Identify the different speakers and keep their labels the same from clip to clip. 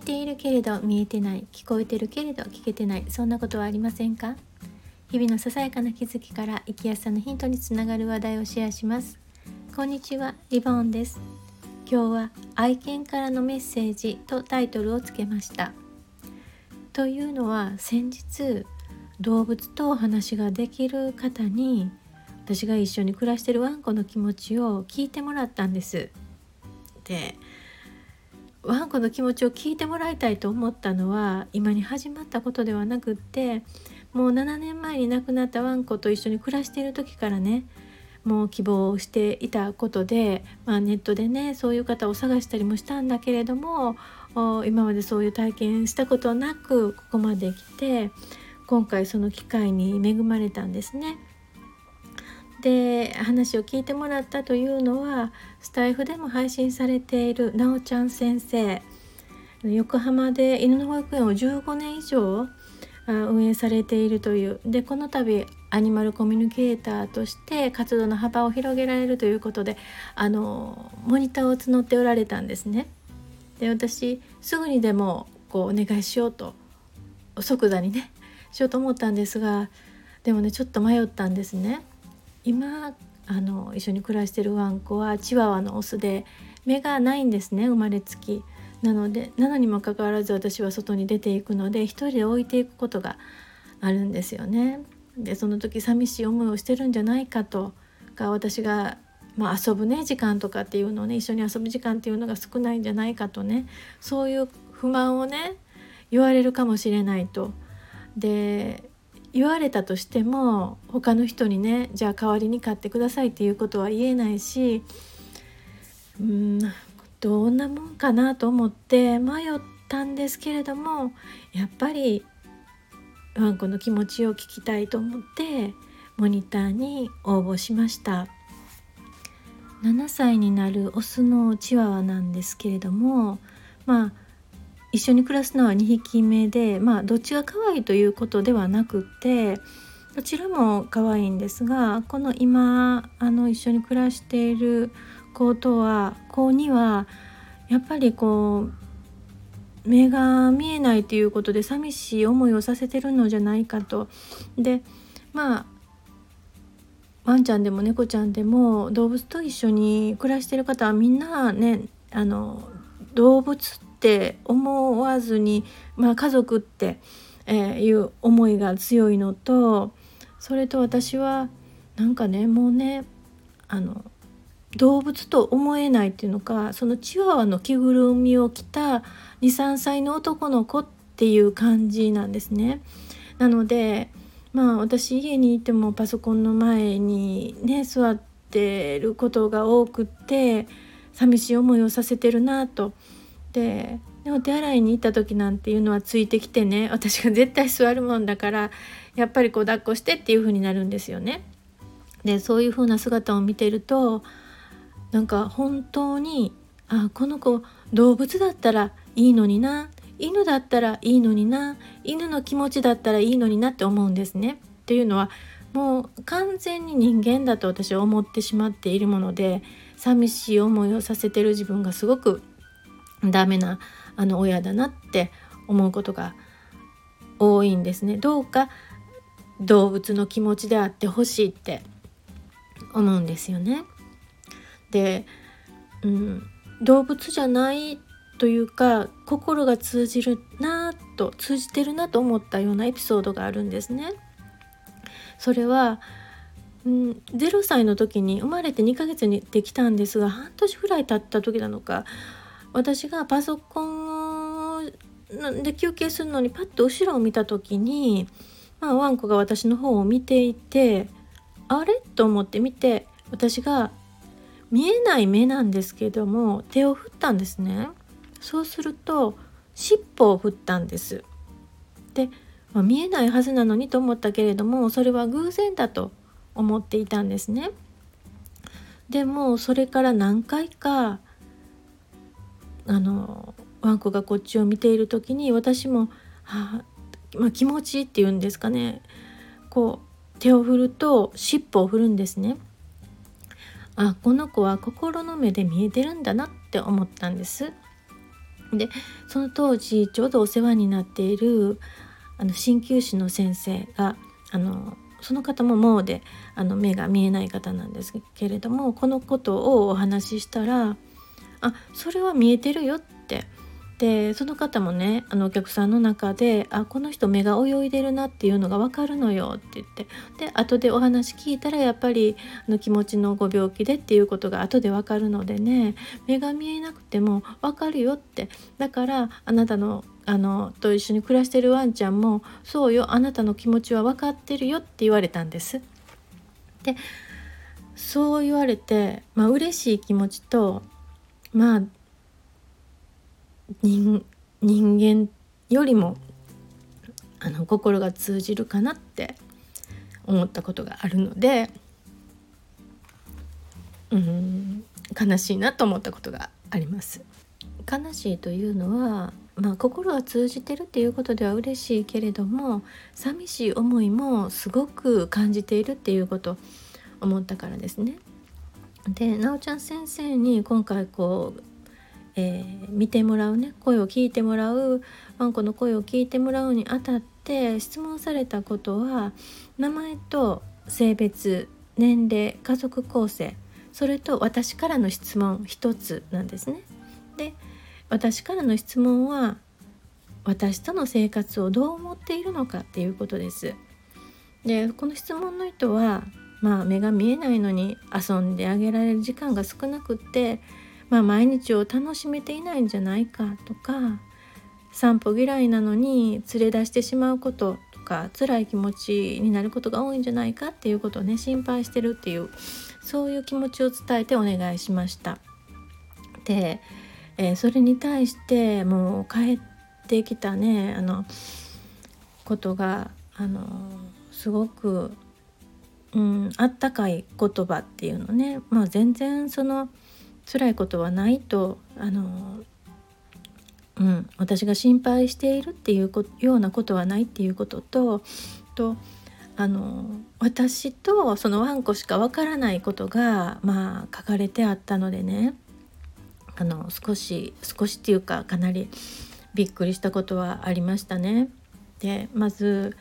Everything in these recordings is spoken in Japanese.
Speaker 1: ているけれど見えてない聞こえてるけれど聞けてないそんなことはありませんか？日々のささやかな気づきから生きやすさのヒントにつながる話題をシェアします。こんにちはリボンです。今日は愛犬からのメッセージとタイトルをつけました。というのは先日動物とお話ができる方に私が一緒に暮らしてるワンコの気持ちを聞いてもらったんです。でワンコの気持ちを聞いてもらいたいと思ったのは今に始まったことではなくってもう7年前に亡くなったワンコと一緒に暮らしている時からねもう希望をしていたことで、まあ、ネットでねそういう方を探したりもしたんだけれども今までそういう体験したことなくここまで来て今回その機会に恵まれたんですね。で話を聞いてもらったというのはスタイフでも配信されているなおちゃん先生横浜で犬の保育園を15年以上運営されているというでこの度アニマルコミュニケーターとして活動の幅を広げられるということであのモニターを募っておられたんですね。で私すぐにでもこうお願いしようと即座にねしようと思ったんですがでもねちょっと迷ったんですね。今あの一緒に暮らしてるワンコはチワワのオスで目がないんですね生まれつき。なのでなのにもかかわらず私は外に出ていくので一人で置いていくことがあるんですよね。でその時寂しい思いをしてるんじゃないかとか私が、まあ、遊ぶね時間とかっていうのをね一緒に遊ぶ時間っていうのが少ないんじゃないかとねそういう不満をね言われるかもしれないと。で言われたとしても他の人にねじゃあ代わりに買ってくださいっていうことは言えないしうんどんなもんかなと思って迷ったんですけれどもやっぱりワンコの気持ちを聞きたいと思ってモニターに応募しました。7歳になるオスのチワワなんですけれどもまあ一緒に暮らすのは2匹目でまあどっちが可愛いということではなくてどちらも可愛いんですがこの今あの一緒に暮らしている子とは子にはやっぱりこう目が見えないということで寂しい思いをさせてるのじゃないかと。でまあワンちゃんでも猫ちゃんでも動物と一緒に暮らしてる方はみんなねあの動物ってって思わずに、まあ、家族って、えー、いう思いが強いのとそれと私はなんかねもうねあの動物と思えないっていうのかそのチワワの着ぐるみを着た23歳の男の子っていう感じなんですね。なのでまあ私家にいてもパソコンの前にね座ってることが多くって寂しい思いをさせてるなとででお手洗いに行った時なんていうのはついてきてね 私が絶対座るもんだからやっぱりこう抱っこしてっていう風になるんですよね。でそういう風な姿を見てるとなんか本当にあこの子動物だったらいいのにな犬だったらいいのにな犬の気持ちだったらいいのになって思うんですね。っていうのはもう完全に人間だと私は思ってしまっているもので寂しい思いをさせてる自分がすごくダメなあの親だなって思うことが多いんですね。どうか動物の気持ちであってほしいって思うんですよね。で、うん、動物じゃないというか心が通じるなと通じてるなと思ったようなエピソードがあるんですね。それはうん、0歳の時に生まれて2ヶ月にできたんですが半年ぐらい経った時なのか私がパソコンで休憩するのにパッと後ろを見た時に、まあ、ワンコが私の方を見ていてあれ？と思って見て私が見えない目なんですけども手を振ったんですね。そうすると尻尾を振ったんです。で、まあ、見えないはずなのにと思ったけれどもそれは偶然だと思っていたんですね。でもそれから何回かあのワンコがこっちを見ている時に私も、はあまあ、気持ちいいっていうんですかねこう手を振ると尻尾を振るんですね。あこの子は心の目で見えてるんだなって思ったんです。でその当時ちょうどお世話になっているあの鍼灸師の先生があのその方ももうであの目が見えない方なんですけれどもこのことをお話ししたら「あそれは見えてるよ」って。でその方もねあのお客さんの中で「あこの人目が泳いでるな」っていうのが分かるのよって言って。で後でお話聞いたらやっぱりあの気持ちのご病気でっていうことが後で分かるのでね目が見えなくても分かるよって。だからあなたのあのと一緒に暮らしてるワンちゃんも「そうよあなたの気持ちは分かってるよ」って言われたんです。でそう言われてまあ嬉しい気持ちとまあ人人間よりもあの心が通じるかなって思ったことがあるのでうん悲しいなと思ったことがあります。悲しいというのは、まあ、心が通じてるっていうことでは嬉しいけれども寂しい思いもすごく感じているっていうこと思ったからですね。でなおちゃん先生に今回こうえー、見てもらうね声を聞いてもらうワンコの声を聞いてもらうにあたって質問されたことは名前と性別年齢家族構成それと私からの質問一つなんですね。で私からの質問は私との生活をどう思っているのかっていうことです。でこの質問の意図はまあ目が見えないのに遊んであげられる時間が少なくってまあ、毎日を楽しめていないんじゃないかとか散歩嫌いなのに連れ出してしまうこととか辛い気持ちになることが多いんじゃないかっていうことをね心配してるっていうそういう気持ちを伝えてお願いしました。で、えー、それに対してもう帰ってきたねあのことがあのすごく、うん、あったかい言葉っていうのね、まあ、全然その辛いことはないとあの、うん、私が心配しているっていうようなことはないっていうことととあの私とそのワンコしかわからないことがまあ書かれてあったのでねあの少し少しっていうかかなりびっくりしたことはありましたね。でまず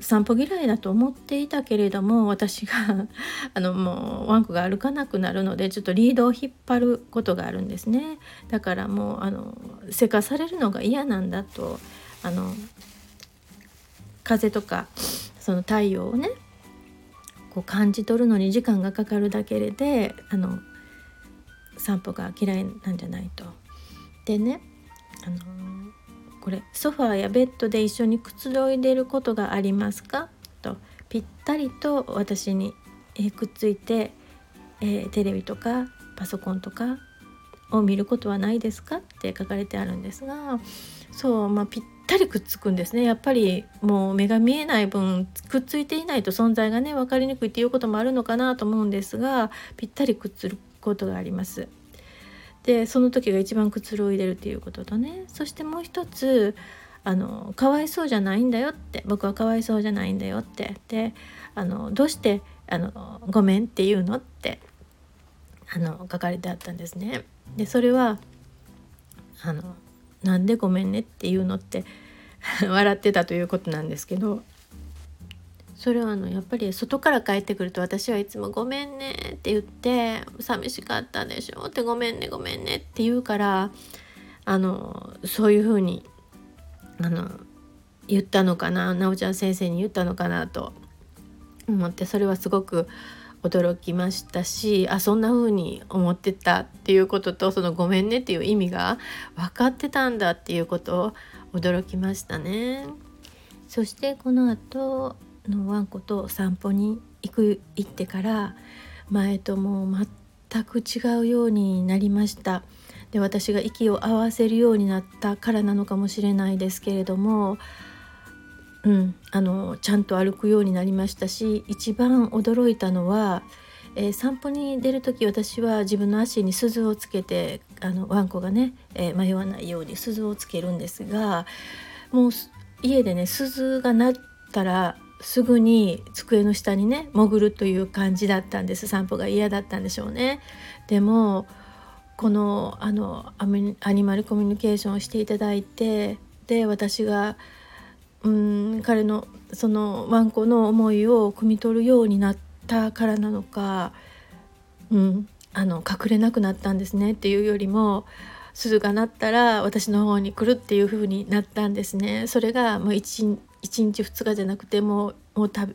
Speaker 1: 散歩嫌いだと思っていたけれども私が あのもうワンコが歩かなくなるのでちょっとリードを引っ張ることがあるんですねだからもうあのせかされるのが嫌なんだとあの風とかその太陽をねこう感じ取るのに時間がかかるだけであの散歩が嫌いなんじゃないと。でねあのこれソファーやベッドで一緒にくつろいでることがありますか？とぴったりと私に、えくっついて、えー、テレビとかパソコンとかを見ることはないですか？って書かれてあるんですがそうまあぴったりくっつくんですね。やっぱりもう目が見えない分くっついていないと存在がね分かりにくいっていうこともあるのかなと思うんですがぴったりくっつくことがあります。でその時が一番くつろいでるっていうこととね。そしてもう一つあのかわいそうじゃないんだよって。僕はかわいそうじゃないんだよって。であのどうしてあのごめんっていうのってあの書かれてあったんですね。でそれはあのなんでごめんねっていうのって笑ってたということなんですけど。それはあのやっぱり外から帰ってくると私はいつも「ごめんね」って言って「寂しかったでしょ」って「ごめんねごめんね」って言うからあのそういうふうにあの言ったのかななおちゃん先生に言ったのかなと思ってそれはすごく驚きましたしあそんな風に思ってたっていうこととその「ごめんね」っていう意味が分かってたんだっていうことを驚きましたね。そしてこの後のワンコと散歩に行く行ってから前ともう全く違うようになりました。で私が息を合わせるようになったからなのかもしれないですけれどもうん、あのちゃんと歩くようになりましたし一番驚いたのは、えー、散歩に出る時私は自分の足に鈴をつけてあのワンコがね、えー、迷わないように鈴をつけるんですがもう家でね鈴が鳴ったらすぐに机の下にね潜るという感じだったんです。散歩が嫌だったんでしょうね。でもこのあのアニマルコミュニケーションをしていただいてで私がうん彼のそのワンコの思いを汲み取るようになったからなのか、うん、あの隠れなくなったんですね。っていうよりも鈴が鳴ったら私の方に来るっていう風になったんですね。それがもう 1, 1日2日じゃなくてももうた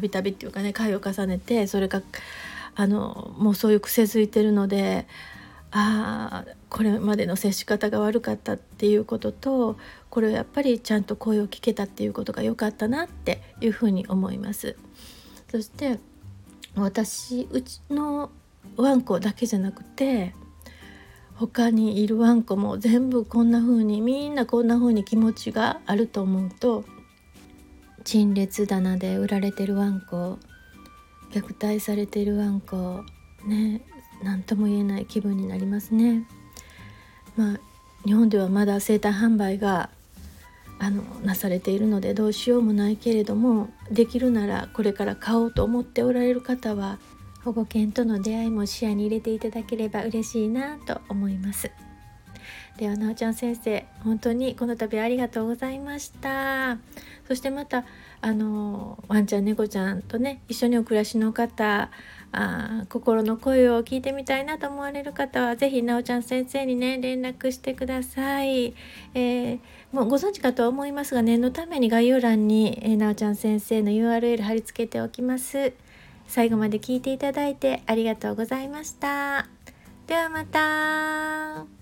Speaker 1: びたびっていうかね回を重ねてそれがあのもうそういう癖づいてるのでああこれまでの接し方が悪かったっていうこととこれをやっぱりちゃんと声を聞けたっていうことが良かったなっていうふうに思います。そして私うちのワンコだけじゃなくて他にいるワンコも全部こんな風にみんなこんな風に気持ちがあると思うと陳列棚で売られてるワンコ虐待されてるワンコね何とも言えない気分になりますね。まあ日本ではまだ生誕販売があのなされているのでどうしようもないけれどもできるならこれから買おうと思っておられる方は保護犬との出会いも視野に入れていただければ嬉しいなと思います。ではなおちゃん先生本当にこの度ありがとうございました。そしてまたあのワンちゃん猫ちゃんとね一緒にお暮らしの方あ心の声を聞いてみたいなと思われる方は是非なおちゃん先生にね連絡してください、えー、もうご存知かと思いますが念のために概要欄に、えー、なおちゃん先生の URL 貼り付けておきます。最後まで聞いていただいてありがとうございました。ではまた。